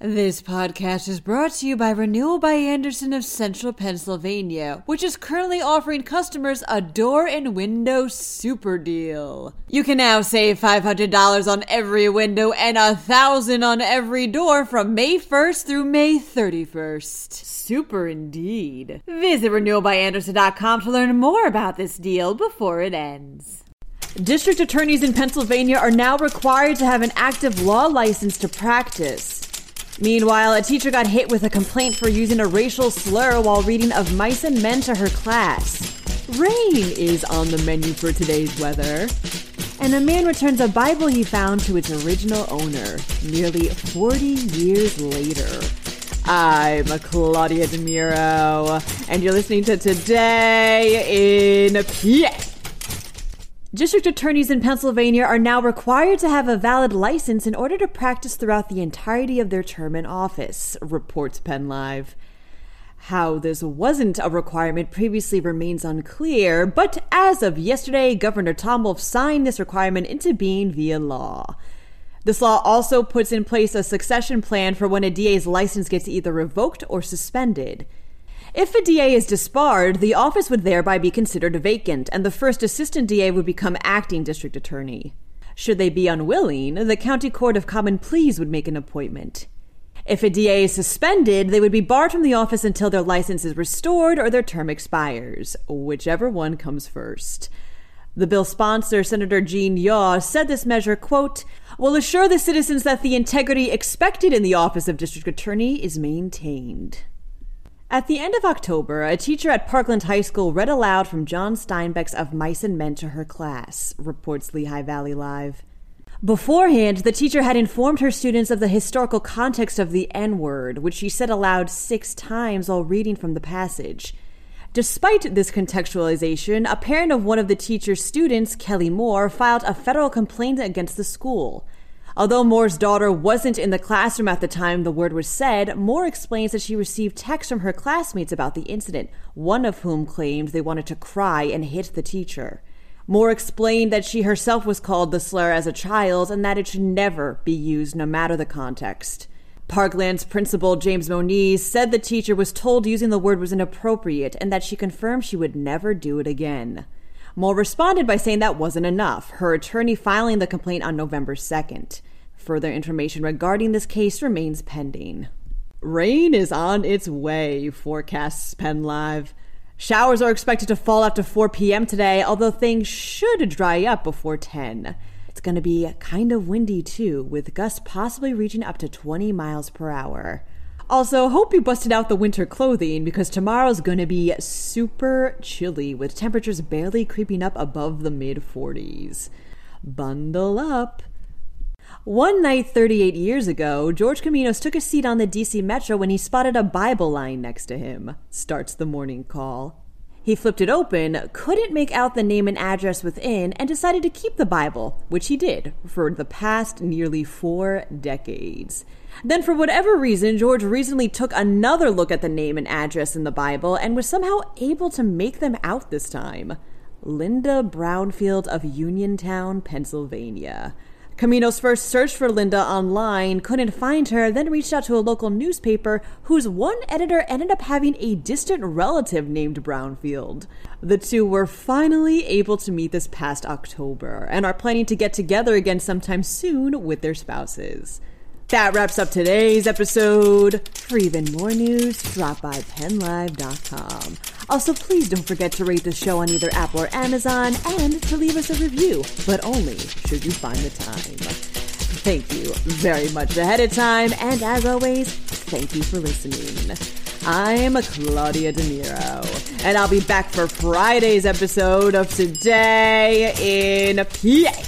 This podcast is brought to you by Renewal by Andersen of Central Pennsylvania, which is currently offering customers a door and window super deal. You can now save $500 on every window and 1,000 on every door from May 1st through May 31st. Super indeed. Visit renewalbyandersen.com to learn more about this deal before it ends. District attorneys in Pennsylvania are now required to have an active law license to practice. Meanwhile, a teacher got hit with a complaint for using a racial slur while reading Of Mice and Men to her class. Rain is on the menu for today's weather. And a man returns a Bible he found to its original owner nearly 40 years later. I'm Claudia DeMiro, and you're listening to Today in PA. District attorneys in Pennsylvania are now required to have a valid license in order to practice throughout the entirety of their term in office, reports PennLive. How this wasn't a requirement previously remains unclear, but as of yesterday, Governor Tom Wolf signed this requirement into being via law. This law also puts in place a succession plan for when a DA's license gets either revoked or suspended. If a DA is disbarred, the office would thereby be considered vacant, and the first assistant DA would become acting district attorney. Should they be unwilling, the County Court of Common Pleas would make an appointment. If a DA is suspended, they would be barred from the office until their license is restored or their term expires, whichever one comes first. The bill sponsor, Senator Gene Yaw, said this measure, quote, will assure the citizens that the integrity expected in the office of district attorney is maintained. At the end of October, a teacher at Parkland High School read aloud from John Steinbeck's Of Mice and Men to her class, reports Lehigh Valley Live. Beforehand, the teacher had informed her students of the historical context of the N word, which she said aloud six times while reading from the passage. Despite this contextualization, a parent of one of the teacher's students, Kelly Moore, filed a federal complaint against the school. Although Moore's daughter wasn't in the classroom at the time the word was said, Moore explains that she received texts from her classmates about the incident, one of whom claimed they wanted to cry and hit the teacher. Moore explained that she herself was called the slur as a child and that it should never be used no matter the context. Parkland's principal, James Moniz, said the teacher was told using the word was inappropriate and that she confirmed she would never do it again. Moore responded by saying that wasn't enough, her attorney filing the complaint on November 2nd. Further information regarding this case remains pending. Rain is on its way, forecasts PennLive. Showers are expected to fall after 4 p.m. today, although things should dry up before 10. It's going to be kind of windy too, with gusts possibly reaching up to 20 miles per hour. Also, hope you busted out the winter clothing because tomorrow's to be super chilly with temperatures barely creeping up above the mid 40s. Bundle up. One night 38 years ago, George Caminos took a seat on the DC Metro when he spotted a Bible lying next to him. Starts the morning call. He flipped it open, couldn't make out the name and address within, and decided to keep the Bible, which he did for the past nearly four decades. Then, for whatever reason, George recently took another look at the name and address in the Bible and was somehow able to make them out this time. Linda Brownfield of Uniontown, Pennsylvania. Caminos first search for Linda online, couldn't find her, then reached out to a local newspaper whose one editor ended up having a distant relative named Brownfield. The two were finally able to meet this past October and are planning to get together again sometime soon with their spouses. That wraps up today's episode. For even more news, drop by pennlive.com. Also, please don't forget to rate the show on either Apple or Amazon and to leave us a review, but only should you find the time. Thank you very much ahead of time, and as always, thank you for listening. I'm Claudia De Niro, and I'll be back for Friday's episode of Today in PA.